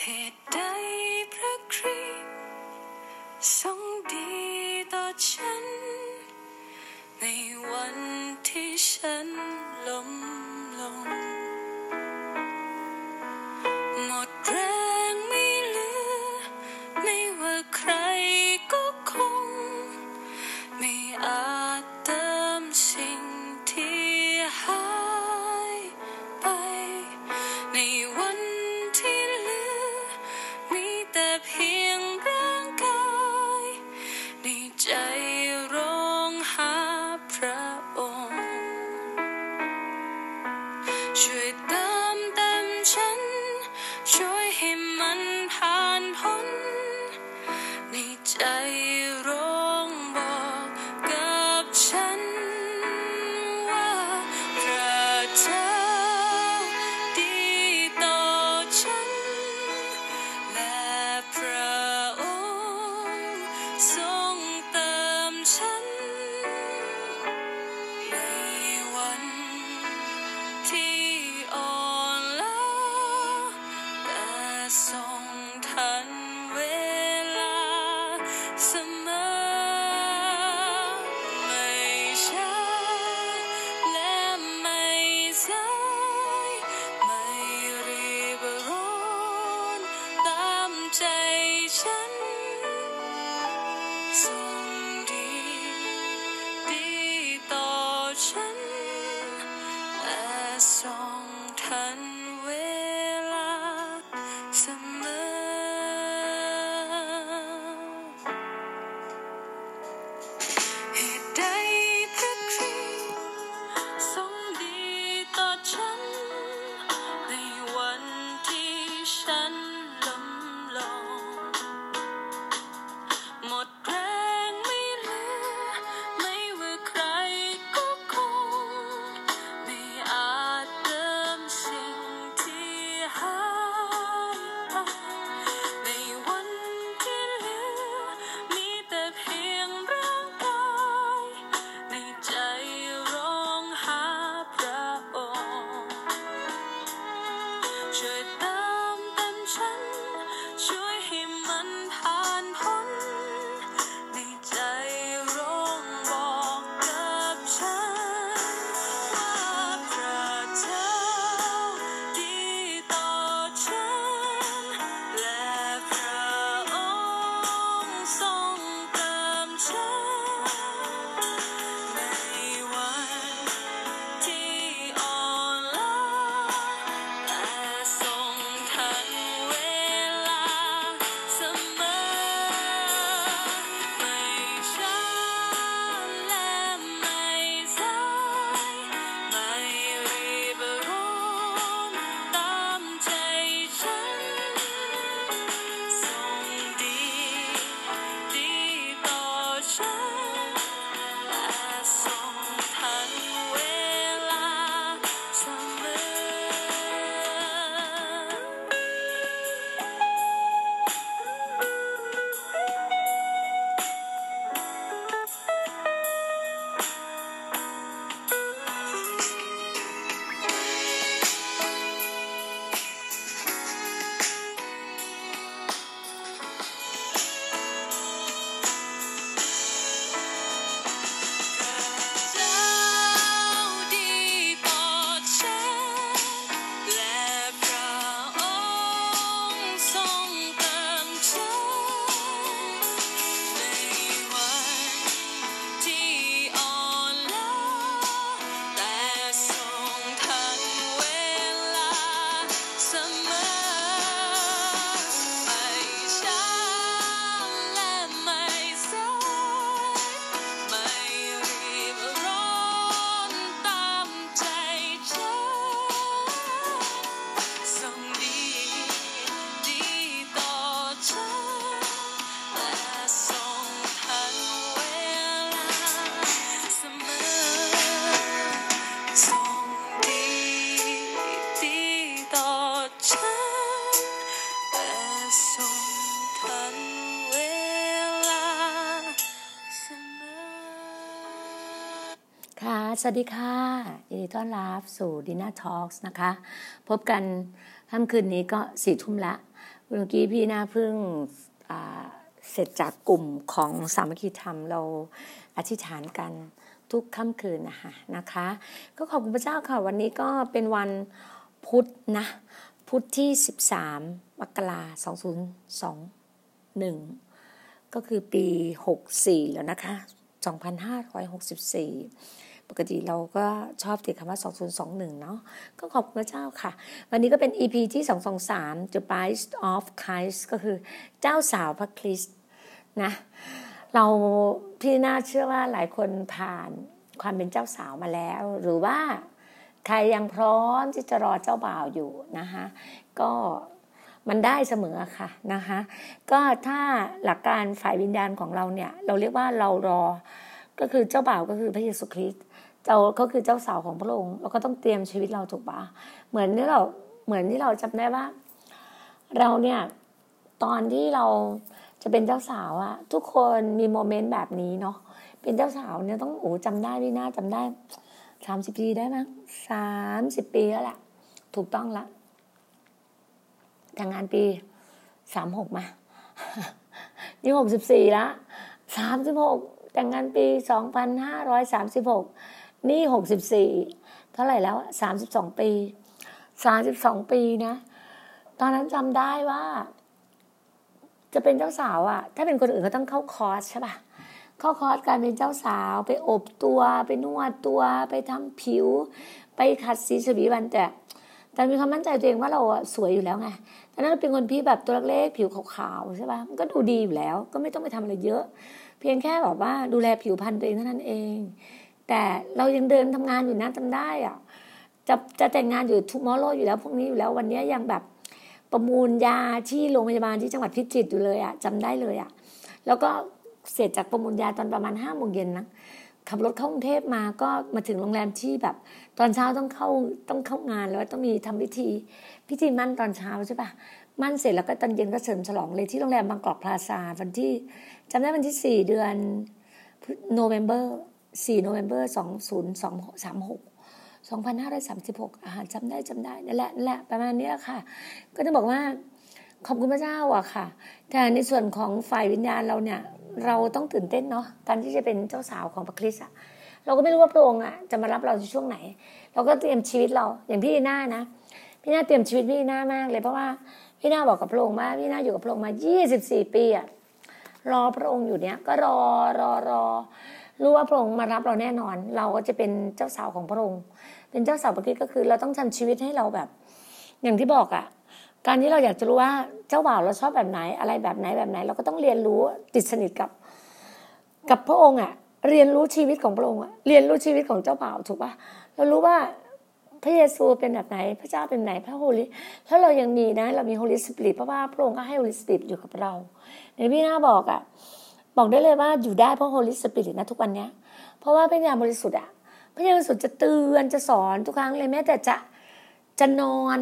เสวัสดีค่ะยินดีต้อนรับสู่ Dinner Talks นะคะ พบกันค่ำคืนนี้ก็สี่ทุ่มละเมื่อกี้พี่นาเพิ่งเสร็จจากกลุ่มของสามัคคีธรรมเราอธิษฐานกันทุกค่ำคืนนะคะนะคะ ก็ขอบคุณพระเจ้าค่ะ วันนี้ก็เป็นวันพุธนะ พุธที่ 13มกราคม2021ก็คือปี 64 แล้วนะคะ 2564 ปกติเราก็ชอบติดคำว่า 2021 เนาะก็ขอบคุณพระเจ้าค่ะ วันนี้ก็เป็น EP ที่ 223 The Bride of Christ ก็คือเจ้าสาวพระคริสต์นะ เราพี่น่าเชื่อว่าหลายคนผ่านความเป็นเจ้าสาวมาแล้ว หรือว่าใครยังพร้อมที่จะรอเจ้าบ่าวอยู่นะคะก็มันได้เสมอค่ะนะคะก็ถ้าหลักการฝ่ายวิญญาณของเราเนี่ย เราเรียกว่าเรารอก็คือเจ้าบ่าวก็คือพระเยซูคริสต์ เจ้าก็คือเจ้าสาวของพระองค์เราก็ต้องเตรียมชีวิตเราถูกปะเหมือนที่เราเหมือนที่เราจำได้ว่า เราเนี่ยตอนที่เราจะเป็นเจ้าสาวอะทุกคนมีโมเมนต์แบบนี้เนาะเป็นเจ้าสาวเนี่ยต้องโอ้จำได้พี่น้าจำได้สามสิบปีได้ไหมสามสิบปีแล้วแหละถูกต้องละแต่งงานปีสามหกมานี่หกสิบสี่ละสามสิบหกแต่งงานปีสองพันห้าร้อยสามสิบหก นี่หกสิบสี่เท่าไหร่แล้วสามสิบสองปีสามสิบสองปีนะ ตอนนั้นจำได้ว่า จะเป็นเจ้าสาวอะถ้าเป็นคนอื่นก็ต้องเข้าคอร์สใช่ปะเข้าคอร์สการเป็นเจ้าสาวไปอบตัว ไปนวดตัวไปทำผิว ไปขัดสีสวีวันแต่แต่มีความมั่นใจตัวเองว่าเราสวยอยู่แล้วไงต่นั้นเป็นคนพี่แบบตัวเล็กๆผิวขาวๆใช่ป่ะมันก็ดูดีอยู่แล้ว ก็ไม่ต้องไปทำอะไรเยอะ เพียงแค่แบบว่าดูแลผิวพรรณตัวเองเท่านั้นเอง แต่เรายังเดินทำงานอยู่นะจาได้อะจะจะแต่งงานอยู่ทุกมอโลอยู่แล้วพวกนี้อยู่แล้ววันนี้ยังแบบประมูลยาที่โรงพยาบาลที่จังหวัดพิจิตรอยู่เลยอะจำได้เลยอะแล้วก็เสร็จจากประมูลยาตอนประมาณห้าโมงเย็นนะขับรถเข้ากรุงเทพมาก็มาถึงโรงแรมที่แบบ ตอนเช้าต้องเข้าต้องเข้างานแล้วต้องมีทำพิธี พิธีหมั้นตอนเช้าใช่ปะหมั้นเสร็จแล้วก็ตอนเย็นก็เสริมฉลองเลยที่โรงแรมบางกอกพลาซาวันที่จำได้วันที่สี่เดือน November สี่ November สองศูนย์สองสามหกสองพันห้าร้อยสามสิบหกอาหารจำได้จำได้นั่นแหละนั่นแหละประมาณนี้ค่ะ ก็จะบอกว่าขอบคุณพระเจ้าอะค่ะ แต่ในส่วนของฝ่ายวิญญาณเราเนี่ย เราต้องตื่นเต้นเนาะการที่จะเป็นเจ้าสาวของพระคริสต์อะเราก็ไม่รู้ว่าพระองค์อะจะมารับเราในช่วงไหน เราก็เตรียมชีวิตเราอย่างพี่หน้านะพี่หน้าเตรียมชีวิตพี่หน้ามากเลยเพราะว่าพี่หน้าบอกกับพระองค์ว่าพี่หน้าอยู่กับพระองค์มา 24 ปีอะรอพระองค์อยู่เนี้ยก็รอรอรอ รู้ว่าพระองค์มารับเราแน่นอน เราก็จะเป็นเจ้าสาวของพระองค์ เป็นเจ้าสาวพระคริสต์ก็คือ เราต้องทำชีวิตให้เราแบบ อย่างที่บอกอะการที่เราอยากจะรู้ว่าเจ้าบ่าวเราชอบแบบไหน อะไรแบบไหนแบบไหน เราก็ต้องเรียนรู้ติดสนิทกับ กับพระองค์อะ เรียนรู้ชีวิตของพระองค์อะเรียนรู้ชีวิตของเจ้าบ่าวถูกปะเรารู้ว่าพระเยซูเป็นแบบไหน พระเจ้าเป็นไหนพระ Holy ถ้าเรายังมีนะ เรามี Holy Spirit เพราะว่าพระองค์ก็ให้ Holy Spirit อยู่กับเราในพี่น่าบอกอะ บอกได้เลยว่าอยู่ได้เพราะ Holy Spirit นะทุกวันเนี้ย เพราะว่าพระยาบริสุทธิ์อะพระยาบริสุทธิ์จะเตือนจะสอนทุกครั้งเลยแม้แต่จะจะนอน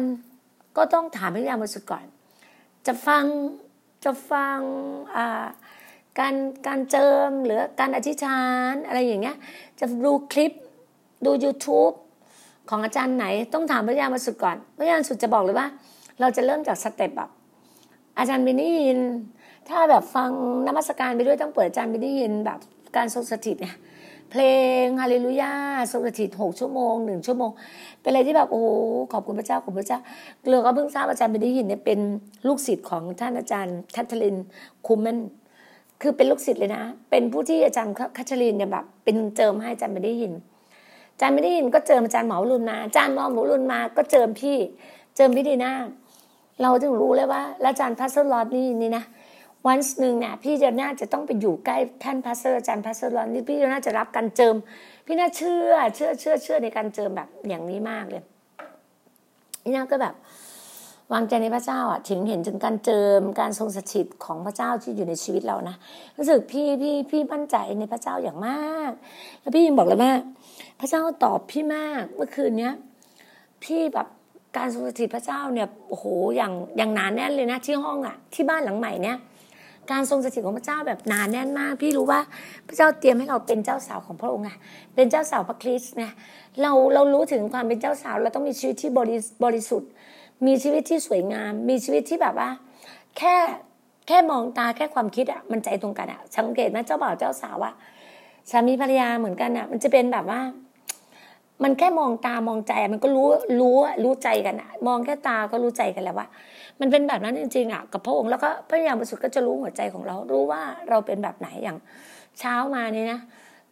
ก็ต้องถามพระยาบริสุทธิ์ก่อน จะฟังจะฟังการการเจิมหรือการอธิษฐานอะไรอย่างเงี้ย จะดูคลิปดู YouTube ของอาจารย์ไหน ต้องถามพระยาบริสุทธิ์ก่อนพระยาบริสุทธิ์จะบอกเลยว่า เราจะเริ่มจากสเต็ปแบบอาจารย์บินี่ยิน ถ้าแบบฟังนมัสการไปด้วยต้องเปิดอาจารย์บินี่ยินแบบการทรงสถิตเนี่ยเพลงฮาเลลูยาทรงสถิตหกชั่วโมงหนึ่งชั่วโมง เป็นอะไรที่แบบโอ้ขอบคุณพระเจ้าขอบคุณพระเจ้าเกลือก็เพิ่งทราบอาจารย์ไปได้ยินเนี่ยเป็นลูกศิษย์ของท่านอาจารย์คัทลินคุมเมนคือเป็นลูกศิษย์เลยนะ เป็นผู้ที่อาจารย์คัทลินเนี่ยแบบเป็นเจิมให้อาจารย์ไม่ได้ยินอาจารย์ไม่ได้ยินก็เจิมอาจารย์หมอรุนมาอาจารย์หมอหมอรุนมา ก็เจิมพี่ เจิมพี่ดีนาเราถึงรู้เลยว่าอาจารย์พัสดุลอดนี่นี่นะ วันหนึ่งเนี่ยพี่จะน่าจะต้องไปอยู่ใกล้ท่านพระเซอร์อาจารย์พระเซอร์ลอนนี่พี่จะน่าจะรับการเจิม พี่น่าเชื่อ เชื่อเชื่อเชื่อในการเจิมแบบอย่างนี้มากเลยพี่น่าก็แบบวางใจในพระเจ้าอะถึงเห็นถึงการเจิมการทรงสถิตของพระเจ้าที่อยู่ในชีวิตเรานะรู้สึกพี่พี่พี่มั่นใจในพระเจ้าอย่างมาก แล้วพี่ยังบอกเลยว่า พระเจ้าตอบพี่มากเมื่อคืนเนี้ยพี่แบบการทรงสถิตพระเจ้าเนี่ยโอ้โหอย่างอย่างหนานแน่นเลยนะที่ห้องอะที่บ้านหลังใหม่เนี่ย การทรงสถิตของพระเจ้าแบบหนานแน่นมาก พี่รู้ว่าพระเจ้าเตรียมให้เราเป็นเจ้าสาวของพระองค์ไงเป็นเจ้าสาวพระคริสต์ไงเราเรารู้ถึงความเป็นเจ้าสาว เราต้องมีชีวิตที่บริบริสุทธิ์ มีชีวิตที่สวยงาม มีชีวิตที่แบบว่า แค่แค่มองตาแค่ความคิดอะมันใจตรงกันอะสังเกตไหมเจ้าบ่าวเจ้าสาวอะสามีภรรยาเหมือนกันอะมันจะเป็นแบบว่า มันแค่มองตามองใจมันก็รู้รู้รู้ใจกันอะมองแค่ตาก็รู้ใจกันแล้วว่า มันเป็นแบบนั้นจริงๆอะกับพระองค์แล้วก็พระยาบริสุทธิ์ก็จะรู้หัวใจของเรา รู้ว่าเราเป็นแบบไหนอย่างเช้ามาเนี่ยนะ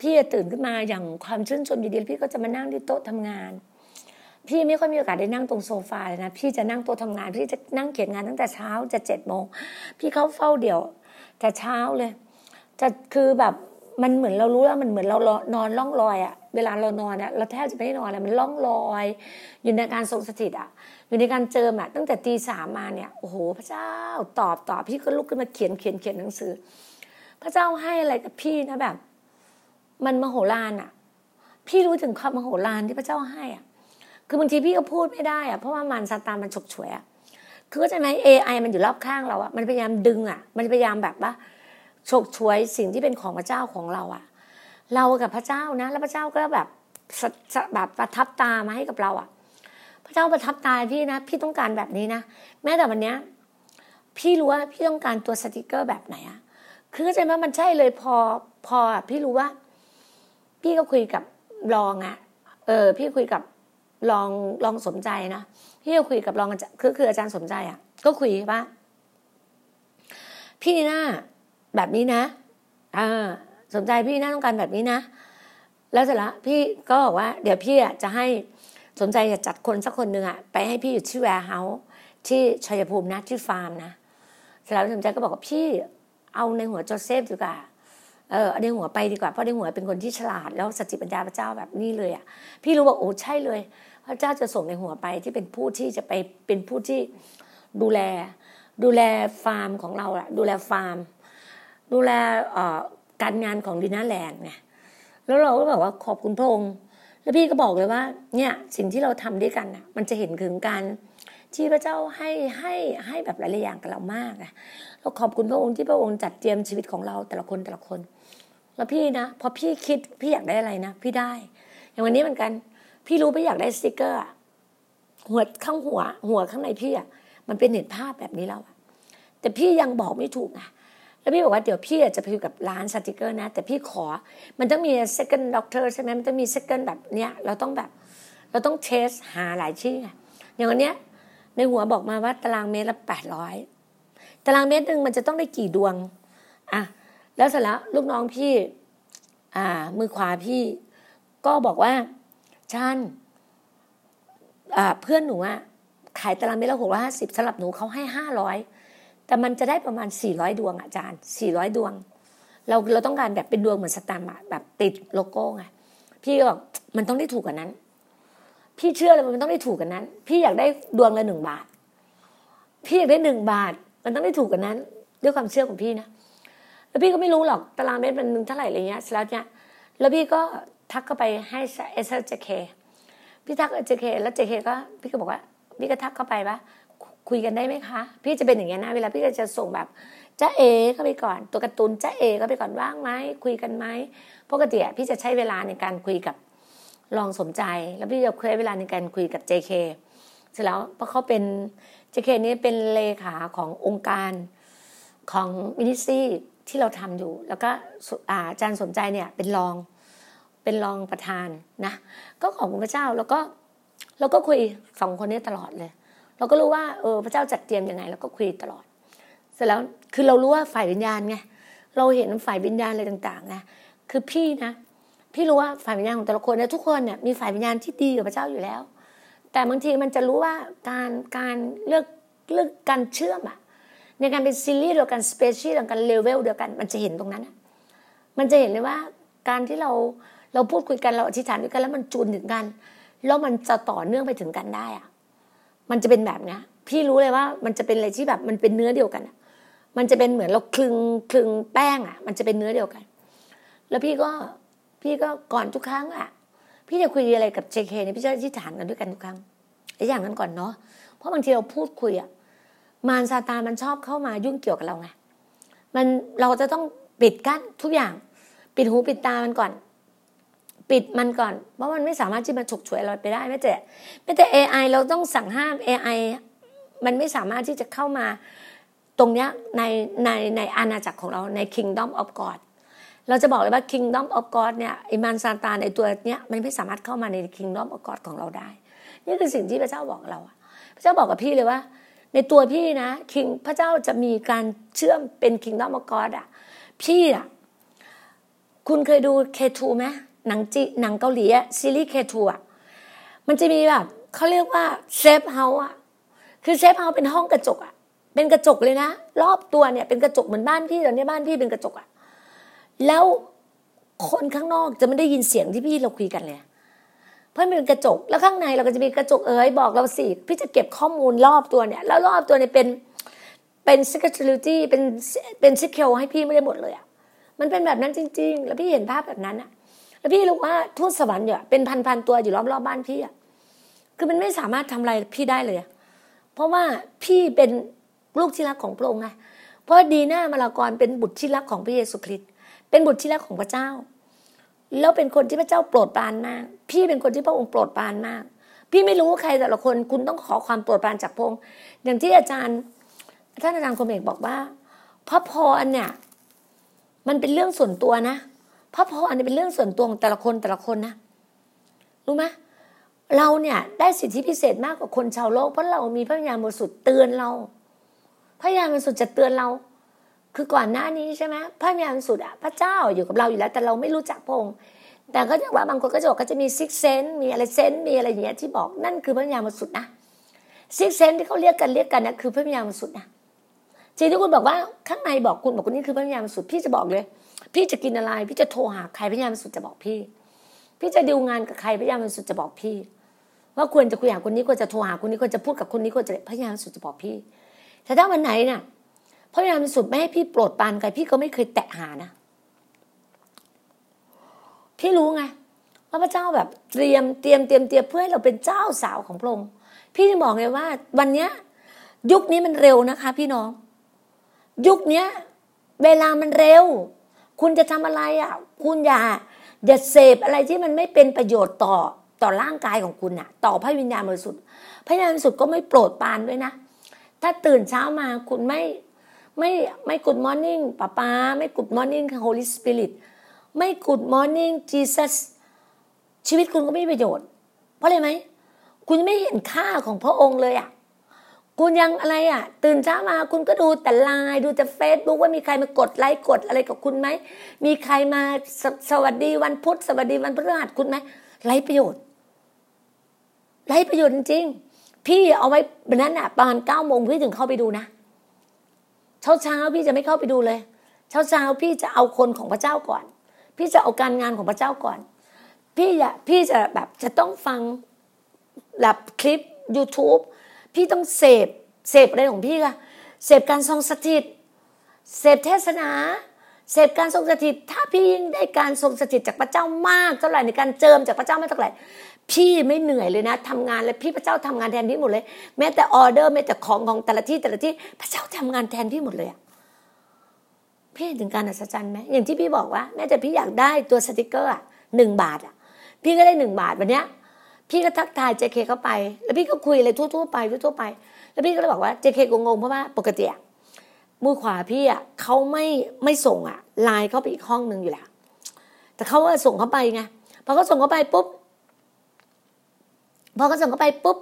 พี่จะตื่นขึ้นมาอย่างความชื่นชมดีพี่ก็จะมานั่งที่โต๊ะทำงาน พี่ไม่ค่อยมีโอกาสได้นั่งตรงโซฟาเลยนะพี่จะนั่งโต๊ะทำงานพี่จะนั่งเขียนงานตั้งแต่เช้าจะเจ็ดโมงพี่เขาเฝ้าเดี่ยว แต่เช้าเลย จะคือแบบมันเหมือนเรารู้แล้วมันเหมือนเรานอนล่องลอยอะ เวลาเรานอนอะเราแทบจะไม่ได้นอนเลยมันล่องลอย อยู่ในการทรงสถิตอะอยู่ในการเจิมอะตั้งแต่ตีสามมาเนี่ยโอ้โหพระเจ้าตอบตอบพี่ก็ลุกขึ้นมาเขียนเขียนเขียนหนังสือ พระเจ้าให้อะไรกับพี่นะแบบ มันมโหฬารอะพี่รู้ถึงความมโหฬารที่พระเจ้าให้อะคือบางทีพี่ก็พูดไม่ได้อะเพราะว่ามันซาตานมันฉกฉวยอะคือก็จะไหมเอไอมันอยู่รอบข้างเราอะมันพยายามดึงอะมันพยายามแบบว่าฉกฉวยสิ่งที่เป็นของพระเจ้าของเราอะ เรากับพระเจ้านะ แล้วพระเจ้าก็แบบแบบประทับตามาให้กับเราอะพระเจ้าประทับตาพี่นะ พี่ต้องการแบบนี้นะ แม้แต่วันเนี้ยพี่รู้ว่าพี่ต้องการตัวสติกเกอร์แบบไหนอะคือเข้าใจไหมมันใช่เลยพอพอพี่รู้ว่า พี่ก็คุยกับรองอะเออ พี่คุยกับรองรองสมใจนะพี่ก็คุยกับรองคือคืออาจารย์สมใจอะก็คุยว่าพี่นีน่าแบบนี้นะอ่า สมใจพี่น่าต้องการแบบนี้นะ แล้วเสร็จแล้วพี่ก็บอกว่า เดี๋ยวพี่อะจะให้สมใจจะจัดคนสักคนหนึ่งอะไปให้พี่อยู่ที่ warehouse ที่ชัยภูมินะที่ฟาร์มนะเสร็จแล้วสมใจก็บอกว่าพี่เอาในหัวโจเซฟดีกว่าเออในหัวไปดีกว่าเพราะในหัวเป็นคนที่ฉลาดแล้วสติปัญญาพระเจ้าแบบนี้เลยอะพี่รู้ว่าโอ้ใช่เลย พระเจ้าจะส่งในหัวไปที่เป็นผู้ที่จะไปเป็นผู้ที่ดูแล ดูแลฟาร์มของเราอะดูแลฟาร์ม ดูแล การงานของดีน่าแลนด์ไงแล้วเราก็บอกว่าขอบคุณพระองค์แล้วพี่ก็บอกเลยว่า เนี่ยสิ่งที่เราทำด้วยกันอะมันจะเห็นถึงการที่พระเจ้าให้ให้ให้แบบหลายๆอย่างกับเรามากอะเราขอบคุณพระองค์ที่พระองค์จัดเตรียมชีวิตของเราแต่ละคนแต่ละคน แล้วพี่นะพอพี่คิดพี่อยากได้อะไรนะพี่ได้ อย่างวันนี้เหมือนกัน พี่รู้พี่อยากได้สติกเกอร์หัวข้างหัว หัวข้างในพี่อะมันเป็นเห็นภาพแบบนี้แล้วแต่พี่ยังบอกไม่ถูกไง แล้วพี่บอกว่าเดี๋ยวพี่จะไปอยู่กับร้านสติกเกอร์นะ แต่พี่ขอ มันต้องมี second doctor ใช่ไหมมันต้องมี second แบบเนี้ยเราต้องแบบ เราต้องเทสหาหลายที่ออย่างวันเนี้ยในหัวบอกมาว่าตารางเมตรละแปดร้อยตารางเมตรหนึ่งมันจะต้องได้กี่ดวงอะแล้วเสร็จแล้วลูกน้องพี่ อ่า มือขวาพี่ ก็บอกว่าชันอ่าเพื่อนหนูอะขายตารางเมตรละหกร้อยห้าสิบสำหรับหนูเขาให้ห้าร้อย แต่มันจะได้ประมาณสี่ร้อยดวงอาจารย์สี่ร้อยดวง เราเราต้องการแบบเป็นดวงเหมือนสแตมป์แบบติดโลโก้ไงพี่ก็บอกมันต้องได้ถูกกว่านั้น พี่เชื่อเลยมันต้องได้ถูกกันนั้น พี่อยากได้ดวงละหนึ่งบาท พี่อยากได้หนึ่งบาท มันต้องได้ถูกกันนั้น ด้วยความเชื่อของพี่นะแล้วพี่ก็ไม่รู้หรอกตารางเมตรมันเท่าไหร่อะไรเงี้ยแล้วเนี่ยแล้วพี่ก็ทักเข้าไปให้เอสเจเคพี่ทักเจเคแล้วเจเคก็พี่ก็บอกว่าพี่ก็ทักเข้าไปว่า คุยกันได้ไหมคะ พี่จะเป็นอย่างนี้นะ เวลาพี่จะส่งแบบจ้าเอเข้าไปก่อน ตัวการ์ตูนจ้าเอเข้าไปก่อนว่างไหมคุยกันไหมปกติพี่จะใช้เวลาในการคุยกับลองสมใจ แล้วพี่จะใช้เวลาในการคุยกับ JK เสร็จแล้วเพราะเขาเป็น JK นี้เป็นเลขาขององค์การของมินิซี่ที่เราทำอยู่ แล้วก็อาจารย์สมใจเนี่ยเป็นรองเป็นรองประธานนะ ก็ขอบคุณพระเจ้าแล้วก็เราก็คุยสองคนนี้ตลอดเลย เราก็รู้ว่าเออพระเจ้าจัดเตรียมยังไงเราก็คุยตลอด เสร็จแล้วคือเรารู้ว่าฝ่ายวิญญาณไงเราเห็นฝ่ายวิญญาณอะไรต่างๆไงคือพี่นะ พี่รู้ว่าฝ่ายวิญญาณของแต่ละคนเนี่ยทุกคนเนี่ยมีฝ่ายวิญญาณที่ดีกับพระเจ้าอยู่แล้ว แต่บางทีมันจะรู้ว่าการการเลือกเลือกการเชื่อมอะในการเป็นซีรีส์เดียวกันสเปเชียลเดียวกันเลเวลเดียวกันมันจะเห็นตรงนั้นอะมันจะเห็นเลยว่าการที่เราเราพูดคุยกันเราอธิษฐานด้วยกันแล้วมันจูนถึงกัน แล้วมันจะต่อเนื่องไปถึงกันได้อะ มันจะเป็นแบบนี้พี่รู้เลยว่ามันจะเป็นอะไรที่แบบมันเป็นเนื้อเดียวกัน มันจะเป็นเหมือนเราคลึงคลึงแป้งอะ มันจะเป็นเนื้อเดียวกัน แล้วพี่ก็พี่ก็ก่อนทุกครั้งอะ พี่จะคุยอะไรกับเจเคเนี่ยพี่จะที่ฐานกันด้วยกันทุกครั้งไอ้อย่างนั้นก่อนเนาะ เพราะบางทีเราพูดคุยอะ มารซาตานมันชอบเข้ามายุ่งเกี่ยวกับเราไง มันเราจะต้องปิดกั้นทุกอย่าง ปิดหูปิดตามันก่อน ปิดมันก่อน เพราะมันไม่สามารถที่มาฉกฉวยเราไปได้ไม่แต่ไม่แต่ AI เราต้องสั่งห้าม AI มันไม่สามารถที่จะเข้ามาตรงเนี้ยในในในอาณาจักรของเราใน Kingdom of God เราจะบอกเลยว่า Kingdom of God เนี่ยไอมานซาตานในตัวเนี้ยมันไม่สามารถเข้ามาใน Kingdom of God ของเราได้ นี่คือสิ่งที่พระเจ้าบอกเราพระเจ้าบอกกับพี่เลยว่า ในตัวพี่นะคิงพระเจ้าจะมีการเชื่อมเป็น Kingdom of God อะพี่อะคุณเคยดูเคทูไหม หนังจีหนังเกาหลีอะซีรีส์เคทูอะมันจะมีแบบเขาเรียกว่า safe house อะคือ safe house เป็นห้องกระจกอะเป็นกระจกเลยนะ รอบตัวเนี่ยเป็นกระจกเหมือนบ้านพี่ตอนนี้บ้านพี่เป็นกระจกอะแล้วคนข้างนอกจะไม่ได้ยินเสียงที่พี่เราคุยกันเลยเพราะมันเป็นกระจกแล้วข้างในเราก็จะมีกระจกเอ๋ยบอกเราสิพี่จะเก็บข้อมูลรอบตัวเนี่ย แล้วรอบตัวเนี่ยเป็นเป็น security เป็นเป็น secure ให้พี่ไม่ได้หมดเลยอะมันเป็นแบบนั้นจริง ๆ แล้วพี่เห็นภาพแบบนั้นอะ แล้วพี่รู้ว่าทูตสวรรค์อยู่เป็นพันๆตัวอยู่รอบๆบ้านพี่อะคือมันไม่สามารถทำอะไรพี่ได้เลย เพราะว่าพี่เป็นลูกที่รักของพระองค์ไงเพราะดีหน้ามาลากรเป็นบุตรที่รักของพระเยซูคริสต์เป็นบุตรที่รักของพระเจ้า แล้วเป็นคนที่พระเจ้าโปรดปรานมาก พี่เป็นคนที่พระองค์โปรดปรานมาก พี่ไม่รู้ว่าใครแต่ละคนคุณต้องขอความโปรดปรานจากพระองค์อย่างที่อาจารย์ท่านอาจารย์คมเอกบอกว่า พระพรเนี่ย มันเป็นเรื่องส่วนตัวนะ พระพรเนี่ยเป็นเรื่องส่วนตัวของแต่ละคนแต่ละคนนะ รู้ไหมเราเนี่ยได้สิทธิพิเศษมากกว่าคนชาวโลก เพราะเรามีพระญาณบริสุทธิ์เตือนเรา พระญาณบริสุทธิ์จะเตือนเรา คือก่อนหน้านี้ใช่ไหมพระญาณบริสุทธิ์อะพระเจ้าอยู่กับเราอยู่แล้ว แต่เราไม่รู้จักพระองค์แต่ก็จะว่าบางคนก็จะบอกก็จะมีซิกเซนมีอะไรเซนมีอะไรอย่างเงี้ยที่บอกนั่นคือพระญาณบริสุทธิ์นะซิกเซนที่เขาเรียกกันเรียกกันนะคือพระญาณบริสุทธิ์นะจริงที่คุณบอกว่าข้างในบอกคุณบอกคุณนี่คือพระวิญญาณบริสุทธิ์พี่จะบอกเลย พี่จะกินอะไร พี่จะโทรหาใครพระวิญาณบริสุทธิ์จะบอกพี่ พี่จะดีลงานกับใครพระวิญาณบริสุทธิ์จะบอกพี่ ว่าควรจะคุยกับคนนี้ควรจะโทรหาคนนี้ควรจะพูดกับคนนี้ควรจะพระวิญาณบริสุทธิ์จะบอกพี่ แต่ถ้าวันไหนเนี่ยพระวิญาณบริสุทธิ์ไม่ให้พี่โปรดปานใครพี่ก็ไม่เคยแตะหานะ พี่รู้ไงว่าพระเจ้าแบบเตรียมเตรียมเตรียมเตรียมเพื่อให้เราเป็นเจ้าสาวของพระองค์พี่จะบอกเลยว่า วันเนี้ย ยุคนี้มันเร็วนะคะ พี่น้อง ยุคเนี้ย เวลามันเร็ว คุณจะทำอะไรอะ คุณอย่าอย่าเสพอะไรที่มันไม่เป็นประโยชน์ต่อต่อร่างกายของคุณอะ ต่อพระวิญญาณบริสุทธิ์พระวิญญาณบริสุทธิ์ก็ไม่โปรดปานด้วยนะ ถ้าตื่นเช้ามาคุณไม่ไม่ไม่กุดมอร์นิ่งป้าป้าไม่ good morning Holy Spirit ไม่ good morning Jesus ชีวิตคุณก็ไม่มีประโยชน์ เพราะอะไรไหมคุณไม่เห็นค่าของพระองค์เลยอะ คุณยังอะไรอะ ตื่นเช้ามาคุณก็ดูแต่ไลน์ดูแต่เฟซบุ๊กว่ามีใครมากดไลค์กดอะไรกับคุณไหม มีใครมาสสวัสดีวันพุธสวัสดีวันพฤหัสคุณไหมไร้ประโยชน์ไร้ประโยชน์จริงพี่เอาไว้แบบนั้นอะประมาณเก้าโมงพี่ถึงเข้าไปดูนะเช้าเช้าพี่จะไม่เข้าไปดูเลย เช้าเช้าพี่จะเอาคนของพระเจ้าก่อน พี่จะเอาการงานของพระเจ้าก่อน พี่จะพี่จะแบบจะต้องฟังแบบคลิป YouTube พี่ต้องเสพเสพอะไรของพี่คะเสพการทรงสถิตเสพเทศนาเสพการทรงสถิต ถ้าพี่ยิ่งได้การทรงสถิตจากพระเจ้ามากเท่าไหร่ในการเจิมจากพระเจ้ามากเท่าไหร่พี่ไม่เหนื่อยเลยนะทำงานเลยพี่พระเจ้าทำงานแทนพี่หมดเลย แม้แต่ออเดอร์แม้แต่ของของแต่ละที่แต่ละที่พระเจ้าทำงานแทนพี่หมดเลยอะพี่เห็นถึงการอัศจรรย์ไหมอย่างที่พี่บอกว่าแม้แต่พี่อยากได้ตัวสติกเกอร์อะหนึ่งบาทอะพี่ก็ได้หนึ่งบาทวันเนี้ย พี่ก็ทักทายเจเคเข้าไป แล้วพี่ก็คุยอะไรทั่วๆไปทั่วๆไป แล้วพี่ก็เลยบอกว่าเจเคก็งงเพราะว่าปกติอะมือขวาพี่อะเขาไม่ไม่ส่งอะไลน์เข้าไปอีกห้องหนึ่งอยู่แล้ว แต่เขาว่าส่งเข้าไปไงพอเขาส่งเข้าไปปุ๊บพอเขาส่งเข้าไปปุ๊บ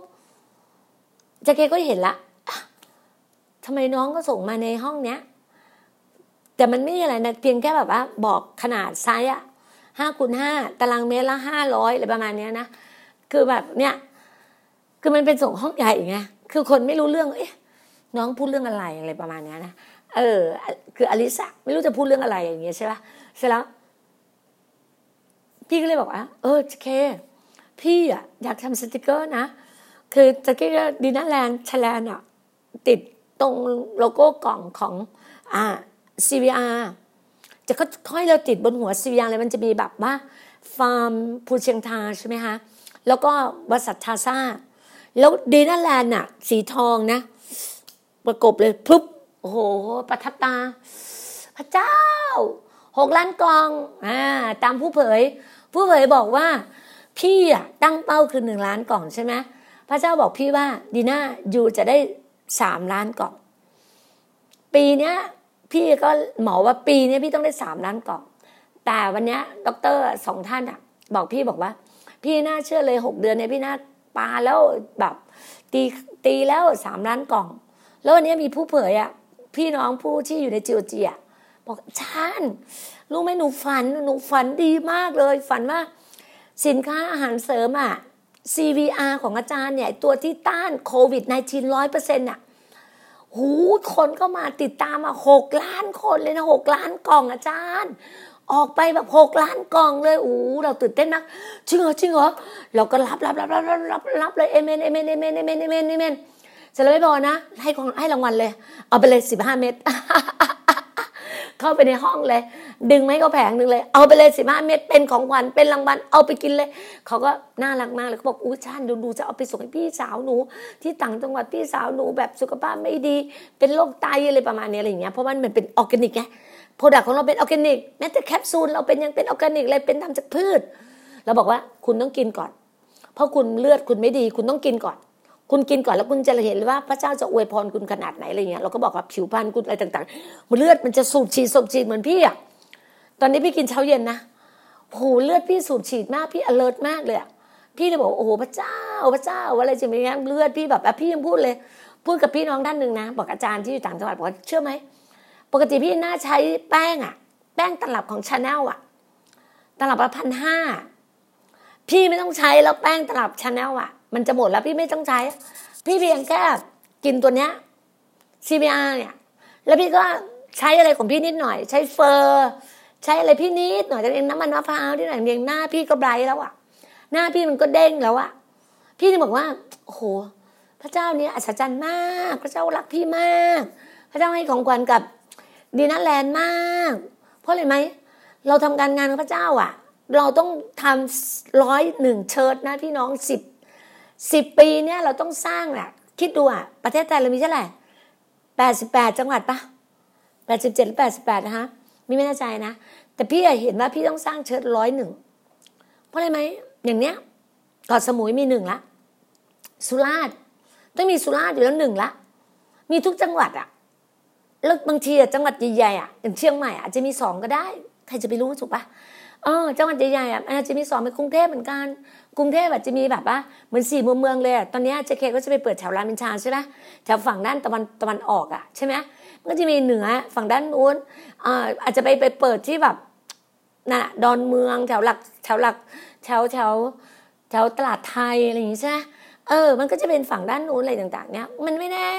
เจเคก็เห็นละทำไมน้องก็ส่งมาในห้องเนี้ย แต่มันไม่มีอะไรนะเพียงแค่แบบว่า บอกขนาดไซส์อะห้าคูณห้าตารางเมตรละห้าร้อยอะไรประมาณเนี้ยนะ คือแบบเนี้ยคือมันเป็นส่งห้องใหญ่ไงคือคนไม่รู้เรื่องเอ๊ะน้องพูดเรื่องอะไรอะไรประมาณนี้นะเออ คืออลิสะไม่รู้จะพูดเรื่องอะไรอย่างเงี้ยใช่ปะเสร็จแล้ว พี่ก็เลยบอกว่าเออเค พี่อะอยากทำสติกเกอร์นะ คือสติกเกอร์ดินาแลนด์ชแลนอะติดตรงโลโก้กล่องของอ่า CVR จะค่อยเราติดบนหัว CVR เลยมันจะมีแบบว่า ฟาร์มภูเชียงทาใช่ไหมคะ แล้วก็บริษัททาซาแล้วดีนาแลนด์อะสีทองนะ ประกบเลยปุ๊บโอ้โห ประทับตา พระเจ้าหกล้านกล่องอ่าตามผู้เผย ผู้เผยบอกว่า พี่อะตั้งเป้าคือหนึ่งล้านกล่องใช่ไหมพระเจ้าบอกพี่ว่าดีน่า you จะได้สามล้านกล่อง ปีเนี้ย พี่ก็มองว่าปีเนี้ยพี่ต้องได้สามล้านกล่อง แต่วันเนี้ยด็อกเตอร์สองท่านอะบอกพี่บอกว่า พี่น่าเชื่อเลยหกเดือนเนี่ยพี่น่าปาแล้วแบบตีตีแล้วสามล้านกล่อง แล้ววันนี้มีผู้เผยอะพี่น้องผู้ที่อยู่ในจีโอจีอะบอกจารย์รู้ไหมหนูฝันหนูฝันดีมากเลย ฝันว่าสินค้าอาหารเสริมอะ CVR ของอาจารย์เนี่ยตัวที่ต้านโควิด -19 ร้อยเปอร์เซ็นต์อะหูคนก็มาติดตามมาหกล้านคนเลยนะหกล้านกล่องอาจารย์ ออกไปแบบหกล้านกล่องเลยโอ้เราตื่นเต้นนักจริงเหรอจริงเหรอเราก็รับรับรับรับรับรับรับเลย Amen Amen Amen Amen Amen Amenเสร็จแล้วไม่พอนะ ให้ของให้รางวัลเลย เอาไปเลยสิบห้าเม็ดเข้าไปในห้องเลย ดึงไม่ก็แผงหนึ่งเลย เอาไปเลยสิบห้าเม็ดเป็นของขวัญเป็นรางวัลเอาไปกินเลย เขาก็น่ารักมากเลยเขาบอกอู้ชานดูดูจะเอาไปส่งให้พี่สาวหนู ที่ต่างจังหวัดพี่สาวหนูแบบสุขภาพไม่ดี เป็นโรคไตอะไรประมาณนี้อะไรอย่างเงี้ยเพราะมันมันเป็นออร์แกนิกไง product ของเราเป็นออร์แกนิกแม้แต่แคปซูลเราเป็นยังเป็นออร์แกนิกเลยเป็นทำจากพืชเราบอกว่าคุณต้องกินก่อน เพราะคุณเลือดคุณไม่ดี คุณต้องกินก่อน คุณกินก่อนแล้วคุณจะเห็นเลยว่าพระเจ้าจะอวยพรคุณขนาดไหนอะไรเงี้ยเราก็บอกว่าผิวพรรณคุณอะไรต่างๆมันเลือดมันจะสูบฉีดสูบฉีดเหมือนพี่อะตอนนี้พี่กินเช้าเย็นนะโหเลือดพี่สูบฉีดมากพี่ alert มากเลยอะพี่เลยบอกโอ้โหพระเจ้าพระเจ้าอะไรจะมีเลือดพี่แบบพี่ยังพูดเลย พูดกับพี่น้องท่านหนึ่งนะ บอกอาจารย์ที่อยู่ต่างจังหวัดบอกเชื่อไหม ปกติพี่น่าใช้แป้งอะแป้งตลับของชาแนลอะตลับละพันห้าพี่ไม่ต้องใช้แล้วแป้งตลับชาแนลอะมันจะหมดแล้วพี่ไม่ต้องใช้ พี่เพียงแค่กินตัวเนี้ย CBR เนี่ย แล้วพี่ก็ใช้อะไรของพี่นิดหน่อย ใช้เฟอร์ใช้อะไรพี่นิดหน่อยแต่เองน้ำมันมะพร้าวที่หน่อยเองหน้าพี่ก็ bright แล้วอะหน้าพี่มันก็เด้งแล้วอะพี่เลยบอกว่าโอ้โหพระเจ้าเนี่ยอัศจรรย์มาก พระเจ้ารักพี่มาก พระเจ้าให้ของขวัญกับ ดีนัทแลนมาก เพราะอะไรไหมเราทำการงานของพระเจ้าอะเราต้องทำร้อยหนึ่งเชิดนะพี่น้องสิบสิบปีเนี่ยเราต้องสร้างแหละคิดดูอะประเทศไทยเรามีเท่าไหร่แปดสิบแปดจังหวัดปะแปดสิบเจ็ดหรือแปดสิบแปดนะคะมีไม่แน่ใจนะ แต่พี่เห็นว่าพี่ต้องสร้างเชิดร้อยหนึ่งเพราะอะไรไหมอย่างเนี้ยเกาะสมุยมีหนึ่งละ สุราษฎร์ต้องมีสุราษฎร์อยู่แล้วหนึ่งละ มีทุกจังหวัดอะ แล้วบางทีอะจังหวัดใหญ่ๆอะอย่างเชียงใหม่อาจจะมีสองก็ได้ใครจะไปรู้ถูกปะเออจังหวัดใหญ่ๆอะอาจจะมีสองเป็นกรุงเทพเหมือนกัน กรุงเทพอาจจะมีแบบว่าเหมือนสี่มืองเมืองเลยตอนนี้เจเคก็จะไปเปิดแถวรามอินทราใช่ไหมแถวฝั่งด้านตะวันตะวันออกอะใช่ไหมมันก็จะมีเหนือฝั่งด้านนู้นอ่าอาจจะไปไปเปิดที่แบบน่ะดอนเมืองแถวหลักแถวหลักแถวแถวแถวตลาดไทยอะไรอย่างงี้ใช่ไหมเออ มันก็จะเป็นฝั่งด้านนู้นอะไรต่าง ๆ เนี้ยมันไม่แน่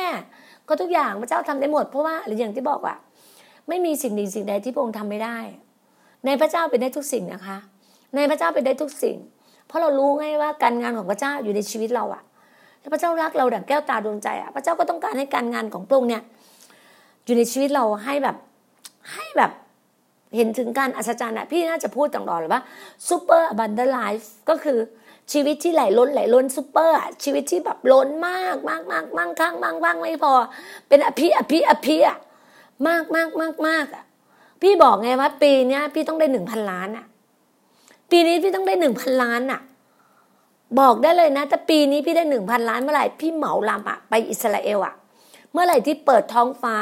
ก็ทุกอย่างพระเจ้าทำได้หมด เพราะว่าหรืออย่างที่บอกว่าไม่มีสิ่งใดสิ่งใดที่พระองค์ทำไม่ได้ ในพระเจ้าเป็นได้ทุกสิ่งนะคะ ในพระเจ้าเป็นได้ทุกสิ่ง เพราะเรารู้ไงว่าการงานของพระเจ้าอยู่ในชีวิตเราอะแล้วพระเจ้ารักเราดั่งแก้วตาดวงใจอะพระเจ้าก็ต้องการให้การงานของพระองค์เนี่ย อยู่ในชีวิตเราให้แบบให้แบบเห็นถึงการอัศจรรย์อะพี่น่าจะพูดต่างๆเลยว่า super abundant life ก็คือ ชีวิตที่ไหลล้นไหลล้นซูเปอร์อะชีวิตที่แบบล้นมากมากมากมั่งคั่งมั่งว่างไม่พอ เป็นอภิอภิอภิอะมากมากมากมากอะพี่บอกไงว่าปีเนี้ย พี่ต้องได้หนึ่งพันล้านอะปีนี้พี่ต้องได้หนึ่งพันล้านอะบอกได้เลยนะแต่ปีนี้พี่ได้หนึ่งพันล้านเมื่อไหร่พี่เหมาลำอะไปอิสราเอลอะเมื่อไหร่ที่เปิดท้องฟ้า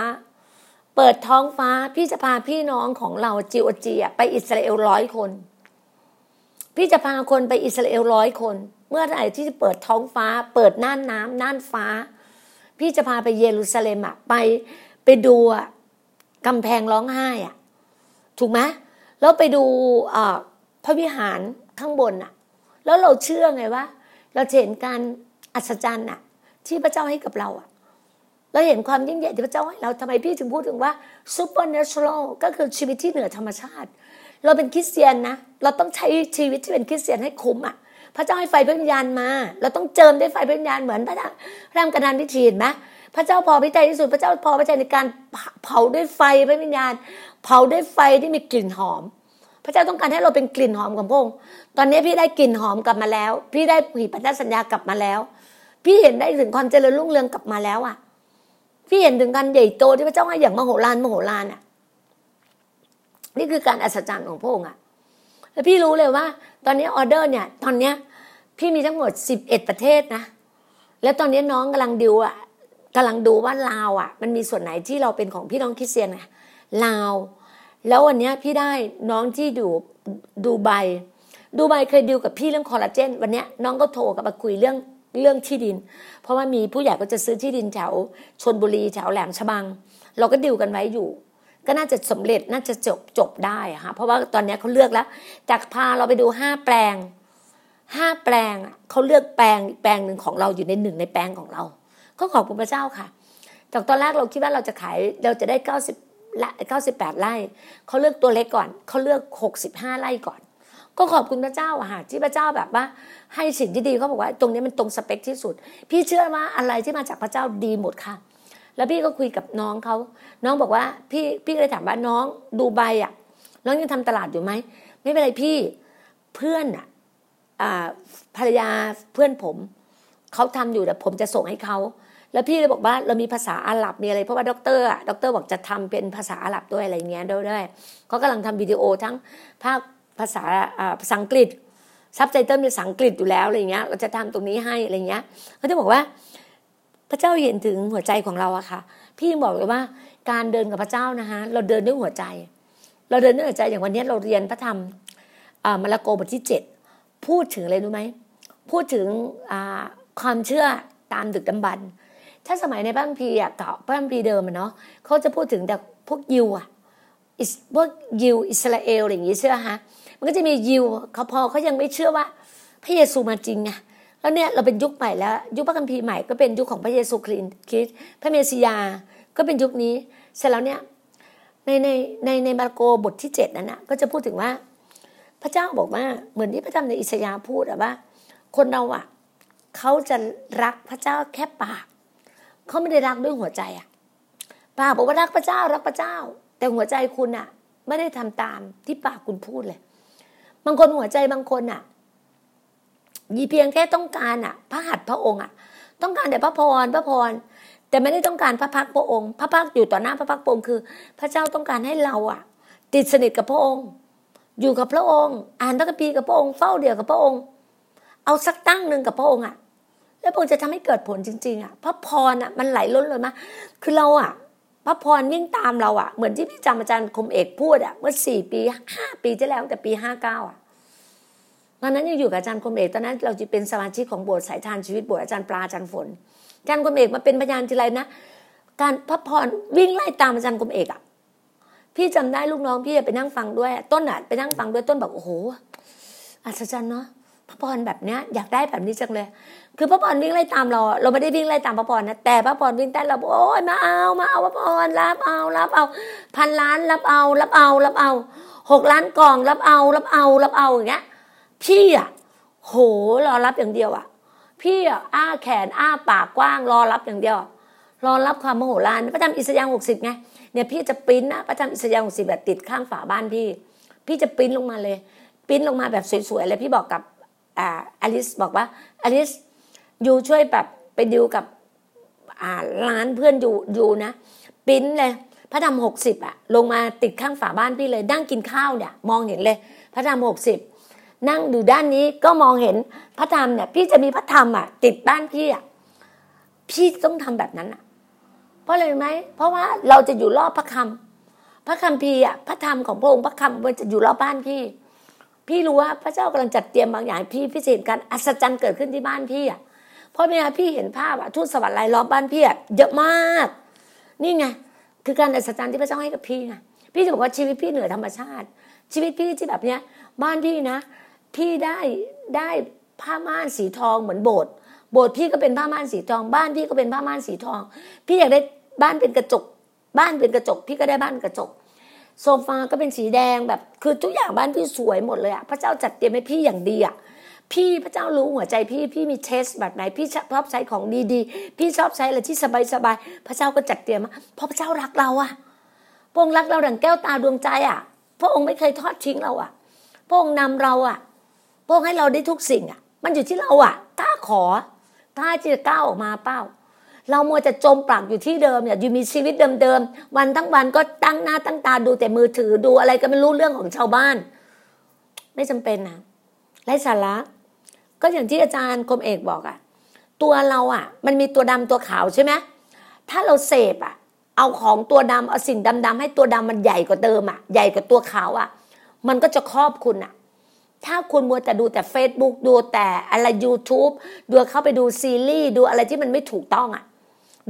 เปิดท้องฟ้าพี่จะพาพี่น้องของเราจีโอจีไปอิสราเอลร้อยคน พี่จะพาคนไปอิสราเอลร้อยคน เมื่อไหร่ที่จะเปิดท้องฟ้า เปิดน่านน้ำน่านฟ้า พี่จะพาไปเยรูซาเล็มอะไปไปดูอะกำแพงร้องไห้อะถูกไหมแล้วไปดูพระวิหารข้างบนอะแล้วเราเชื่อไงว่าเราเห็นการอัศจรรย์อะที่พระเจ้าให้กับเราอะเราเห็นความยิ่งใหญ่ที่พระเจ้าให้เราทำไมพี่ถึงพูดถึงว่า supernatural ก็คือชีวิตที่เหนือธรรมชาติ เราเป็นคริสเตียนนะ เราต้องใช้ชีวิตที่เป็นคริสเตียนให้คุ้มอะพระเจ้าให้ไฟพระวิญญาณมา เราต้องเจิมด้วยไฟพระวิญญาณเหมือนพระรามกระดานพิธีเห็นไหมพระเจ้าพอพระทัยที่สุด พระเจ้าพอพระทัยในการเผาด้วยไฟพระวิญญาณ เผาด้วยไฟที่มีกลิ่นหอม พระเจ้าต้องการให้เราเป็นกลิ่นหอมของพระองค์ตอนนี้พี่ได้กลิ่นหอมกลับมาแล้ว พี่ได้ผีพันธสัญญากลับมาแล้ว พี่เห็นได้ถึงความเจริญรุ่งเรืองกลับมาแล้วอะ พี่เห็นถึงการใหญ่โตที่พระเจ้าให้อย่างมโหฬารมโหฬารอะ นี่คือการอัศจรรย์ของพระองค์อะแล้วพี่รู้เลยว่า ตอนนี้ออเดอร์เนี่ย ตอนเนี้ยพี่มีทั้งหมดสิบเอ็ดประเทศนะ แล้วตอนนี้น้องกำลังดิวอะกำลังดูว่าลาวอะมันมีส่วนไหนที่เราเป็นของพี่น้องคริสเตียนไงลาว แล้ววันเนี้ยพี่ได้น้องที่ดูดูใบดูใบเคยดิวกับพี่เรื่องคอลลาเจนวันเนี้ยน้องก็โทรกับมาคุยเรื่องเรื่องที่ดิน เพราะว่ามีผู้ใหญ่ก็จะซื้อที่ดินแถวชนบุรีแถวแหลมฉบัง เราก็ดิวกันไว้อยู่ ก็น่าจะสำเร็จน่าจะจบจบได้ค่ะเพราะว่าตอนนี้เขาเลือกแล้ว จากพาเราไปดูห้าแปลงห้าแปลงเขาเลือกแปลงแปลงหนึ่งของเราอยู่ในหนึ่งในแปลงของเรา ก็ขอบคุณพระเจ้าค่ะจากตอนแรกเราคิดว่าเราจะขายเราจะได้เก้าสิบละเก้าสิบแปดไร่เขาเลือกตัวเล็กก่อนเขาเลือกหกสิบห้าไร่ก่อน ก็ขอบคุณพระเจ้าค่ะที่พระเจ้าแบบว่า ให้สิ่งที่ดีเขาบอกว่า ตรงนี้มันตรงสเปคที่สุด พี่เชื่อว่าอะไรที่มาจากพระเจ้าดีหมดค่ะ แล้วพี่ก็คุยกับน้องเขาน้องบอกว่าพี่พี่ก็เลยถามว่าน้องดูใบอะ น้องยังทำตลาดอยู่ไหมไม่เป็นไรพี่เพื่อนอะภรรยาเพื่อนผมเขาทำอยู่แต่ผมจะส่งให้เขาแล้วพี่เลยบอกว่าเรามีภาษาอาหรับมีอะไรเพราะว่าด็อกเตอร์อะด็อกเตอร์บอกจะทำเป็นภาษาอาหรับด้วยอะไรเงี้ยด้วยด้วยเขากำลังทำวิดีโอทั้งภาคภาษาอ่าภาษาอังกฤษซับไตเติลเป็นภาษาอังกฤษอยู่แล้วอะไรเงี้ยเราจะทำตรงนี้ให้อะไรเงี้ยเขาจะบอกว่า พระเจ้าเห็นถึงหัวใจของเราอะค่ะ พี่ยังบอกเลยว่าการเดินกับพระเจ้านะคะเราเดินด้วยหัวใจ เราเดินด้วยหัวใจอย่างวันนี้เราเรียนพระธรรมมาระโกบทที่เจ็ดพูดถึงอะไรรู้ไหมพูดถึงความเชื่อตามดึกดำบรรพ์ถ้าสมัยในบ้านพีอะเก่าบ้านพีเดิมอะเนาะเขาจะพูดถึงแต่พวกยิวอะพวกยิวอิสราเอลอะไรอย่างงี้เชื่อฮะมันก็จะมียิวเขาพอเขายังไม่เชื่อว่าพระเยซูมาจริงไง แล้วเนี่ยเราเป็นยุคใหม่แล้ว ยุคพระคัมภีร์ใหม่ก็เป็นยุคของพระเยซูคริสต์พระเมสสิยา ก็เป็นยุคนี้ เสร็จแล้วเนี่ยในในในในมาระโกบทที่เจ็ดนั้นนะก็จะพูดถึงว่า พระเจ้าบอกว่าเหมือนที่พระธรรมในอิสยาพูดอะว่า คนเราอะเขาจะรักพระเจ้าแค่ปากเขาไม่ได้รักด้วยหัวใจอะปากบอกว่ารักพระเจ้ารักพระเจ้า แต่หัวใจคุณอะไม่ได้ทำตามที่ปากคุณพูดเลย บางคนหัวใจบางคนอะ ยีเพียงแค่ต้องการอะ พระหัตถ์พระองค์อะ ต้องการแต่พระพรพระพร แต่ไม่ได้ต้องการพระพักพระองค์ พระพักอยู่ต่อหน้าพระพักพระองค์คือ พระเจ้าต้องการให้เราอะ ติดสนิทกับพระองค์ อยู่กับพระองค์ อ่านพระคัมภีร์กับพระองค์เฝ้าเดียวกับพระองค์ เอาสักตั้งหนึ่งกับพระองค์อะ แล้วพระองค์จะทำให้เกิดผลจริง ๆ อะ พระพรอะมันไหลล้นเลยมาคือเราอะพระพรวิ่งตามเราอะ เหมือนที่พี่จำอาจารย์คมเอกพูดอะ เมื่อสี่ปีห้าปีที่แล้วแต่ปีห้าเก้าอะ ตอนนั้นยังอยู่กับอาจารย์คมเอกตอนนั้นเราจะเป็นสมาชิกของโบสถ์สายทานชีวิตโบสถ์อาจารย์ปลาอาจารย์ฝนอาจารย์คมเอกมาเป็นพยานทีไรนะการพระพรวิ่งไล่ตามอาจารย์คมเอกอะพี่จำได้ลูกน้องพี่ไปนั่งฟังด้วย ต้นอะไปนั่งฟังด้วยต้นบอกโอ้โหอัศจรรย์เนาะพระพรแบบเนี้ยอยากได้แบบนี้จังเลย คือพระพรวิ่งไล่ตามเรา เราไม่ได้วิ่งไล่ตามพระพรนะแต่พระพรวิ่งแต่เราโอ้ยมาเอามาเอาพระพรรับเอารับเอาพันล้านรับเอารับเอารับเอาหกล้านกล่องรับเอารับเอารับเอาอย่างเงี้ย พี่อะโหรอรับอย่างเดียวอะ พี่อะอ้าแขนอ้าปากกว้างรอรับอย่างเดียว รอรับความโมโหลานพระธรรมอิสยาห์หกสิบไงเนี่ยพี่จะปิ้นนะพระธรรมอิสยาห์หกสิบแบบติดข้างฝาบ้านพี่ พี่จะปิ้นลงมาเลยปิ้นลงมาแบบสวยๆเลยพี่บอกกับอ่าอลิสบอกว่าอลิสอยู่ช่วยแบบไปดิวกับอ่าร้านเพื่อนอยู่อยู่นะปิ้นเลยพระธรรมหกสิบอะลงมาติดข้างฝาบ้านพี่เลยนั่งกินข้าวเนี่ย มองเห็นเลย พระธรรมหกสิบ นั่งดูด้านนี้ก็มองเห็นพระธรรมเนี่ย พี่จะมีพระธรรมอะ ติดบ้านพี่อะพี่ต้องทำแบบนั้นอะ เพราะอะไรไหมเพราะว่าเราจะอยู่รอบพระคำพระคำพีอะพระธรรมของพระองค์พระคำมันจะอยู่รอบบ้านพี่ พี่รู้ว่าพระเจ้ากำลังจัดเตรียมบางอย่างพี่พิเศษการอัศจรรย์เกิดขึ้นที่บ้านพี่อะเพราะเวลาพี่เห็นภาพอะทูตสวรรค์ลายล้อมบ้านพี่อะเยอะมาก นี่ไงคือการอัศจรรย์ที่พระเจ้าให้กับพี่ไงพี่จะบอกว่าชีวิตพี่เหนือธรรมชาติ ชีวิตพี่ที่แบบเนี้ยบ้านพี่นะ พี่ได้ได้ผ้าม่านสีทองเหมือนโบสถ์โบสถ์พี่ก็เป็นผ้าม่านสีทอง บ้านพี่ก็เป็นผ้าม่านสีทอง พี่อยากได้บ้านเป็นกระจก บ้านเป็นกระจก พี่ก็ได้บ้านกระจก โซฟาก็เป็นสีแดงแบบคือทุกอย่างบ้านพี่สวยหมดเลยอะพระเจ้าจัดเตรียมให้พี่อย่างดีอะพี่พระเจ้ารู้หัวใจพี่พี่มีเทสแบบไหนพี่ชอบใช้ของดีๆ พี่ชอบใช้อะไรที่สบายๆพระเจ้าก็จัดเตรียมมาเพราะพระเจ้ารักเราอะพระองค์รักเราดังแก้วตาดวงใจอะพระองค์ไม่เคยทอดทิ้งเราอะพระองค์นำเราอะ พวกให้เราได้ทุกสิ่งอะ มันอยู่ที่เราอะกล้าขอกล้าที่จะก้าวออกมาเป้า เรามัวจะจมปลักอยู่ที่เดิมเนี่ยอยู่มีชีวิตเดิมๆวันทั้งวันก็ตั้งหน้าตั้งตาดูแต่มือถือดูอะไรก็ไม่รู้เรื่องของชาวบ้าน ไม่จำเป็นนะไร้สาระ ก็อย่างที่อาจารย์คมเอกบอกอะ ตัวเราอะ มันมีตัวดำตัวขาวใช่ไหมถ้าเราเสพอะ เอาของตัวดำเอาสิ่งดำๆให้ตัวดำมันใหญ่กว่าเดิมอะ ใหญ่กว่าตัวขาวอะ มันก็จะครอบคุณอะ ถ้าคุณมัวแต่ดูแต่ Facebook ดูแต่อะไร YouTube ดูเข้าไปดูซีรีส์ดูอะไรที่มันไม่ถูกต้องอะ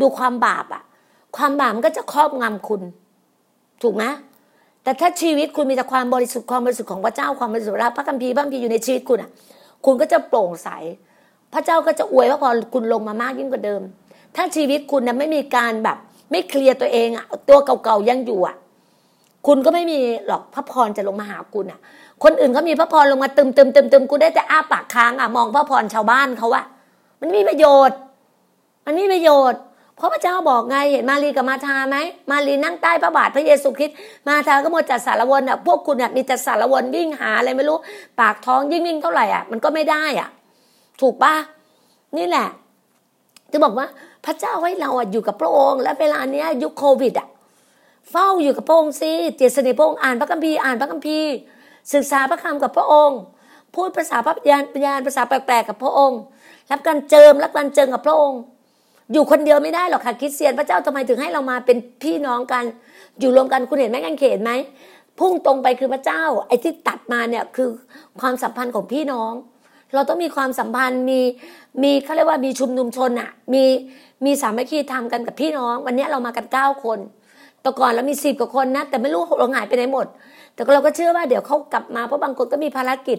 ดูความบาปอะ ความบาปมันก็จะครอบงำคุณ ถูกไหมแต่ถ้าชีวิตคุณมีแต่ความบริสุทธิ์ความบริสุทธิ์ของพระเจ้าความบริสุทธิ์รักพระคัมภีร์พระคัมภีร์อยู่ในชีวิตคุณอะ คุณก็จะโปร่งใส พระเจ้าก็จะอวยพระพรคุณลงมามากยิ่งกว่าเดิม ถ้าชีวิตคุณนะไม่มีการแบบ ไม่เคลียร์ตัวเองอะตัวเก่าๆยังอยู่อะคุณก็ไม่มีหรอกพระพรจะลงมาหาคุณอะ คนอื่นเขามีพระพรลงมาตึมตึมตึมตึมคุณได้แต่อ้าปากค้างอะมองพระพรชาวบ้านเขาอะมันมีประโยชน์ มันมีประโยชน์ เพราะพระเจ้าบอกไงเห็นมารีกับมาธาไหมมารีนั่งใต้พระบาทพระเยซูคริสต์มาธาก็หมดจัดสารวนอะพวกคุณอะมีแต่สารวนวิ่งหาอะไรไม่รู้ ปากท้องยิ่งวิ่งเท่าไหร่อะมันก็ไม่ได้อะ ถูกปะนี่แหละจะบอกว่าพระเจ้าให้เราอะอยู่กับพระองค์และเวลาเนี้ยยุคโควิดอะเฝ้าอยู่กับพระองค์สิเจตสนิพระองค์อ่านพระคัมภีร์อ่านพระคัมภีร์ ศึกษาพระคำกับพระองค์ พูดภาษาพระยานยานภาษาแปลกๆกับพระองค์ รับการเจิมรับการเจิมกับพระองค์ อยู่คนเดียวไม่ได้หรอกค่ะคริสเตียนพระเจ้าทำไมถึงให้เรามาเป็นพี่น้องกันอยู่รวมกันคุณเห็นไหมกันเขนไหมพุ่งตรงไปคือพระเจ้า ไอ้ที่ตัดมาเนี่ยคือความสัมพันธ์ของพี่น้อง เราต้องมีความสัมพันธ์มีมีเขาเรียกว่ามีชุมนุมชนอะมีมีสามัคคีทำกันกับพี่น้อง วันนี้เรามากันเก้าคนแต่ก่อนเรามีสิบกว่าคนนะแต่ไม่รู้เราหายไปไหนหมด แต่เราก็เชื่อว่าเดี๋ยวเขากลับมาเพราะบางคนก็มีภารกิจ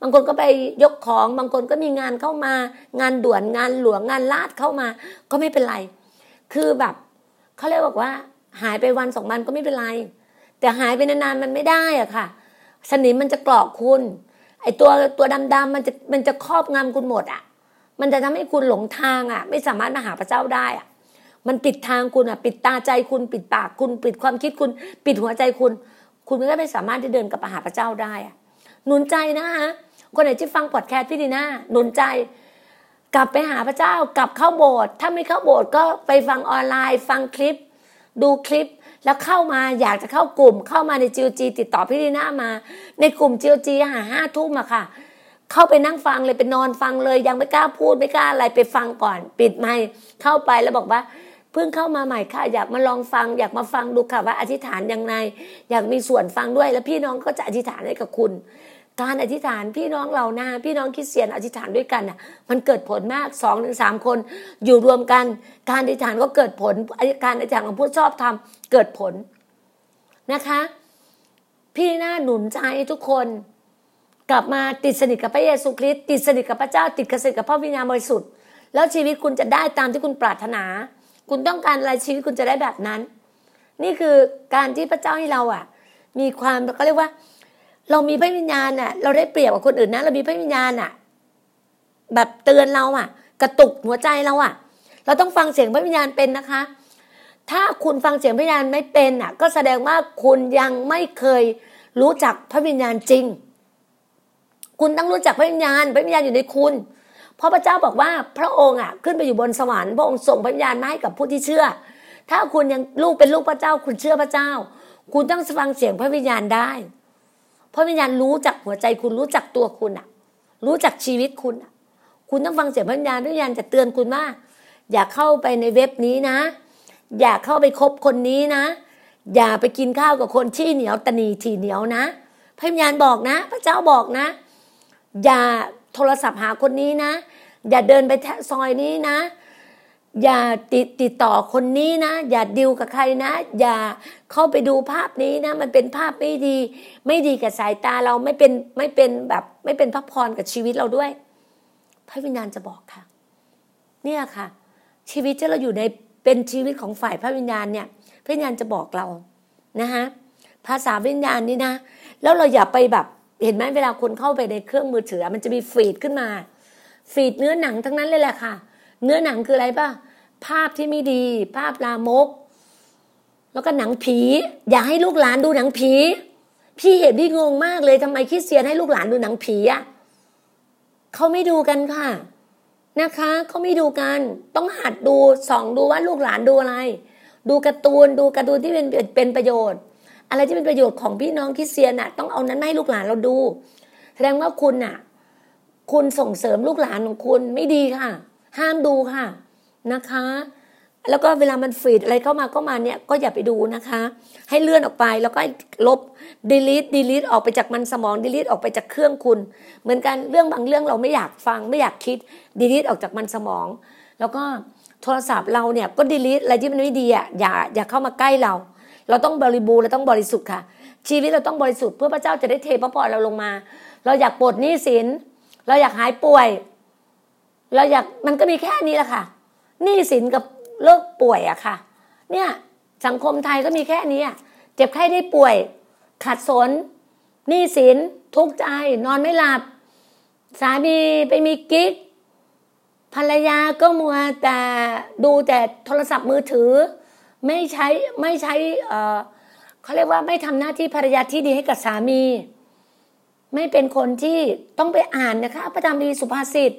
บางคนก็ไปยกของบางคนก็มีงานเข้ามา งานด่วนงานหลวงงานลาดเข้ามา ก็ไม่เป็นไร คือแบบเขาเรียกบอกว่า หายไปวันสองวันก็ไม่เป็นไร แต่หายไปนานๆมันไม่ได้อะค่ะ สนิมมันจะกรอกคุณไอตัวตัวดำๆมันจะมันจะครอบงำคุณหมดอะ มันจะทำให้คุณหลงทางอะ ไม่สามารถมาหาพระเจ้าได้อะ มันปิดทางคุณอะ ปิดตาใจคุณ ปิดปากคุณ ปิดความคิดคุณ ปิดหัวใจคุณ คุณก็ไม่สามารถที่เดินกลับมหาพระเจ้าได้หนุนใจนะคะคนไหนที่ฟังพอดแคสต์พี่ดีน่าหนุนใจ กลับไปหาพระเจ้ากลับเข้าโบสถ์ถ้าไม่เข้าโบสถ์ก็ไปฟังออนไลน์ ฟังคลิป ดูคลิปแล้วเข้ามาอยากจะเข้ากลุ่ม เข้ามาในจีโอจีติดต่อพี่ดีน่ามา ในกลุ่มจีโอจีหาห้าทุ่มอะค่ะ เข้าไปนั่งฟังเลยไปนอนฟังเลย ยังไม่กล้าพูดไม่กล้าอะไรไปฟังก่อน ปิดไมค์เข้าไปแล้วบอกว่า พิ่งเข้ามาใหม่ค่ะ อยากมาลองฟัง อยากมาฟังดูค่ะว่าอธิษฐานยังไง อยากมีส่วนฟังด้วย แล้วพี่น้องก็จะอธิษฐานให้กับคุณ การอธิษฐานพี่น้องเรานะพี่น้องคริสเตียนอธิษฐานด้วยกันน่ะ มันเกิดผลมากสองถึงสามคน อยู่รวมกัน การอธิษฐานก็เกิดผลการอธิษฐานของผู้ชอบทำเกิดผลนะคะ พี่น่าหนุนใจทุกคนกลับมาติดสนิทกับพระเยซูคริสต์ติดสนิทกับพระเจ้าติดสนิทกับพระวิญญาณบริสุทธิ์แล้วชีวิตคุณจะได้ตามที่คุณปรารถนา คุณต้องการอะไรชีวิตคุณจะได้แบบนั้น นี่คือการที่พระเจ้าให้เราอะ มีความเขาเรียกว่า เรามีพระวิญญาณอะ เราได้เปรียบกับคนอื่นนะเรามีพระวิญญาณอะ แบบเตือนเราอะ กระตุกหัวใจเราอะ เราต้องฟังเสียงพระวิญญาณเป็นนะคะ ถ้าคุณฟังเสียงพระวิญญาณไม่เป็นอะ ก็แสดงว่าคุณยังไม่เคยรู้จักพระวิญญาณจริง คุณต้องรู้จักพระวิญญาณพระวิญญาณอยู่ในคุณ เพราะพระเจ้าบอกว่าพระองค์อะขึ้นไปอยู่บนสวรรค์พระองค์ส่งพระวิญญาณมาให้กับผู้ที่เชื่อ ถ้าคุณยังลูกเป็นลูกพระเจ้า คุณเชื่อพระเจ้า คุณต้องฟังเสียงพระวิญญาณได้ พระวิญญาณรู้จักหัวใจคุณรู้จักตัวคุณอะ รู้จักชีวิตคุณอะ คุณต้องฟังเสียงพระวิญญาณพระวิญญาณจะเตือนคุณว่า อย่าเข้าไปในเว็บนี้นะ อย่าเข้าไปคบคนนี้นะ อย่าไปกินข้าวกับคนที่เหนียวตนีทีเหนียวนะ พระวิญญาณบอกนะ พระเจ้าบอกนะ อย่า โทรศัพท์หาคนนี้นะ อย่าเดินไปซอยนี้นะ อย่าติดติดต่อคนนี้นะ อย่าดิวกับใครนะ อย่าเข้าไปดูภาพนี้นะ มันเป็นภาพไม่ดี ไม่ดีกับสายตาเราไม่เป็นไม่เป็นแบบไม่เป็นพระพรกับชีวิตเราด้วย พระวิญญาณจะบอกค่ะ เนี่ยค่ะ ชีวิตที่เราอยู่ในเป็นชีวิตของฝ่ายพระวิญญาณเนี่ย พระวิญญาณจะบอกเรานะคะภาษาวิญญาณนี่นะ แล้วเราอย่าไปแบบ เห็นไหมเวลาคนเข้าไปในเครื่องมือถือ มันจะมีฟีดขึ้นมา ฟีดเนื้อหนังทั้งนั้นเลยแหละค่ะ เนื้อหนังคืออะไรป่ะภาพที่ไม่ดี ภาพลามก แล้วก็หนังผี อย่าให้ลูกหลานดูหนังผี พี่เห็นพี่งงมากเลยทำไมคริสเตียนให้ลูกหลานดูหนังผีอะเขาไม่ดูกันค่ะ นะคะเขาไม่ดูกัน ต้องหัดดูส่องดูว่าลูกหลานดูอะไร ดูการ์ตูนดูการ์ตูนที่เป็นเป็นประโยชน์ อะไรที่เป็นประโยชน์ของพี่น้องคริสเตียนน่ะ ต้องเอานั้นให้ลูกหลานเราดู แสดงว่าคุณน่ะ คุณส่งเสริมลูกหลานของคุณไม่ดีค่ะ ห้ามดูค่ะนะคะ แล้วก็เวลามันฟีดอะไรเข้ามาก็มาเนี่ยก็อย่าไปดูนะคะ ให้เลื่อนออกไปแล้วก็ลบ delete delete ออกไปจากมันสมอง delete ออกไปจากเครื่องคุณ เหมือนกันเรื่องบางเรื่องเราไม่อยากฟังไม่อยากคิด delete ออกจากมันสมอง แล้วก็โทรศัพท์เราเนี่ยก็ delete อะไรที่มันไม่ดีอะอย่าอย่าเข้ามาใกล้เรา เราต้องบริบูรณ์เราต้องบริสุทธิ์ค่ะ ชีวิตเราต้องบริสุทธิ์เพื่อพระเจ้าจะได้เทพระพรเราลงมา เราอยากปลดหนี้สิน เราอยากหายป่วย เราอยากมันก็มีแค่นี้แหละค่ะหนี้สินกับเลิกป่วยอะค่ะ เนี่ยสังคมไทยก็มีแค่นี้เจ็บไข้ได้ป่วย ขัดสนหนี้สินทุกข์ใจนอนไม่หลับ สามีไปมีกิ๊กภรรยาก็มัวแต่ดูแต่โทรศัพท์มือถือ ไม่ใช้ไม่ใช้เออเขาเรียกว่าไม่ทำหน้าที่ภรรยาที่ดีให้กับสามี ไม่เป็นคนที่ต้องไปอ่านนะคะพระธรรมดีสุภาษิต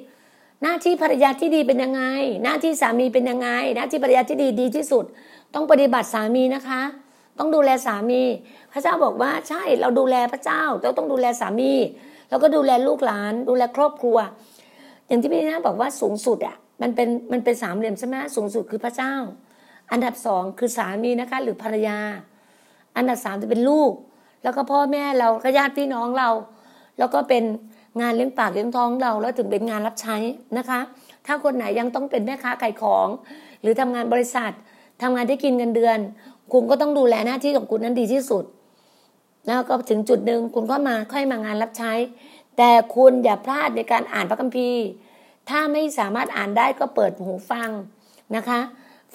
หน้าที่ภรรยาที่ดีเป็นยังไง หน้าที่สามีเป็นยังไง หน้าที่ภรรยาที่ดีดีที่สุด ต้องปฏิบัติสามีนะคะ ต้องดูแลสามี พระเจ้าบอกว่าใช่เราดูแลพระเจ้าเราต้องดูแลสามี แล้วก็ดูแลลูกหลาน ดูแลครอบครัว อย่างที่พี่นะบอกว่าสูงสุดอะมันเป็นมันเป็นสามเหลี่ยมใช่ไหมสูงสุดคือพระเจ้า อันดับสองคือสามีนะคะ หรือภรรยา อันดับสามจะเป็นลูก แล้วก็พ่อแม่เราก็ญาติพี่น้องเรา แล้วก็เป็นงานเลี้ยงปากเลี้ยงท้องเรา แล้วถึงเป็นงานรับใช้นะคะ ถ้าคนไหนยังต้องเป็นแม่ค้าขายของ หรือทำงานบริษัททำงานที่กินเงินเดือน คุณก็ต้องดูแลหน้าที่ของคุณนั้นดีที่สุด แล้วก็ถึงจุดหนึ่งคุณก็มาค่อยมางานรับใช้ แต่คุณอย่าพลาดในการอ่านพระคัมภีร์ ถ้าไม่สามารถอ่านได้ก็เปิดหูฟังนะคะ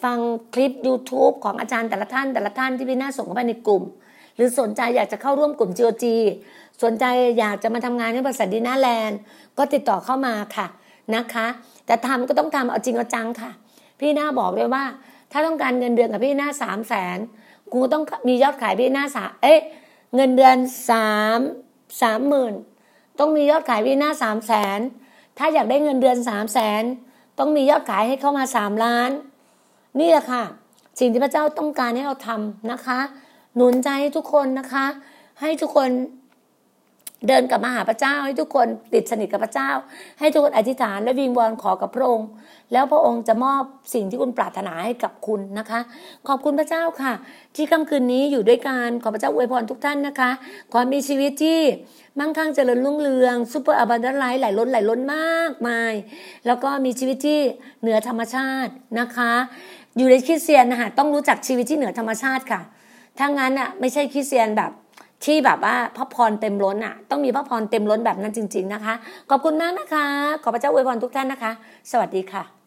ฟังคลิป YouTube ของอาจารย์แต่ละท่านแต่ละท่านที่พี่น่าส่งเข้าไปในกลุ่ม หรือสนใจอยากจะเข้าร่วมกลุ่ม GOG สนใจอยากจะมาทำงานในบริษัทดีน่าแลนด์ก็ติดต่อเข้ามาค่ะนะคะ แต่ทำก็ต้องทำเอาจริงเอาจังค่ะ พี่น่าบอกเลยว่า ถ้าต้องการเงินเดือนกับพี่น่าสามแสนกูต้องมียอดขายพี่น่าสาเอ๊ะเงินเดือนสามสามหมื่นต้องมียอดขายพี่น่าสามแสนถ้าอยากได้เงินเดือนสามแสนต้องมียอดขายให้เข้ามาสามล้าน นี่แหละค่ะ สิ่งที่พระเจ้าต้องการให้เราทำนะคะ หนุนใจให้ทุกคนนะคะ ให้ทุกคนเดินกลับมาหาพระเจ้า ให้ทุกคนติดสนิทกับพระเจ้า ให้ทุกคนอธิษฐานและวิงวอนขอกับพระองค์ แล้วพระองค์จะมอบสิ่งที่คุณปรารถนาให้กับคุณนะคะ ขอบคุณพระเจ้าค่ะ ที่ค่ำคืนนี้อยู่ด้วยกันขอพระเจ้าอวยพรทุกท่านนะคะ ขอมีชีวิตที่มั่งคั่งเจริญรุ่งเรือง super abundant life ไหลล้นไหลล้นมากมาย แล้วก็มีชีวิตที่เหนือธรรมชาตินะคะ อยู่ในคริสเตียนนะคะต้องรู้จักชีวิตที่เหนือธรรมชาติค่ะ ถ้างั้นอะไม่ใช่คริสเตียนแบบที่แบบว่าพระพรเต็มล้นอะ ต้องมีพระพรเต็มล้นแบบนั้นจริง ๆนะคะ ขอบคุณมากนะคะ ขอพระเจ้าอวยพรทุกท่านนะคะ สวัสดีค่ะ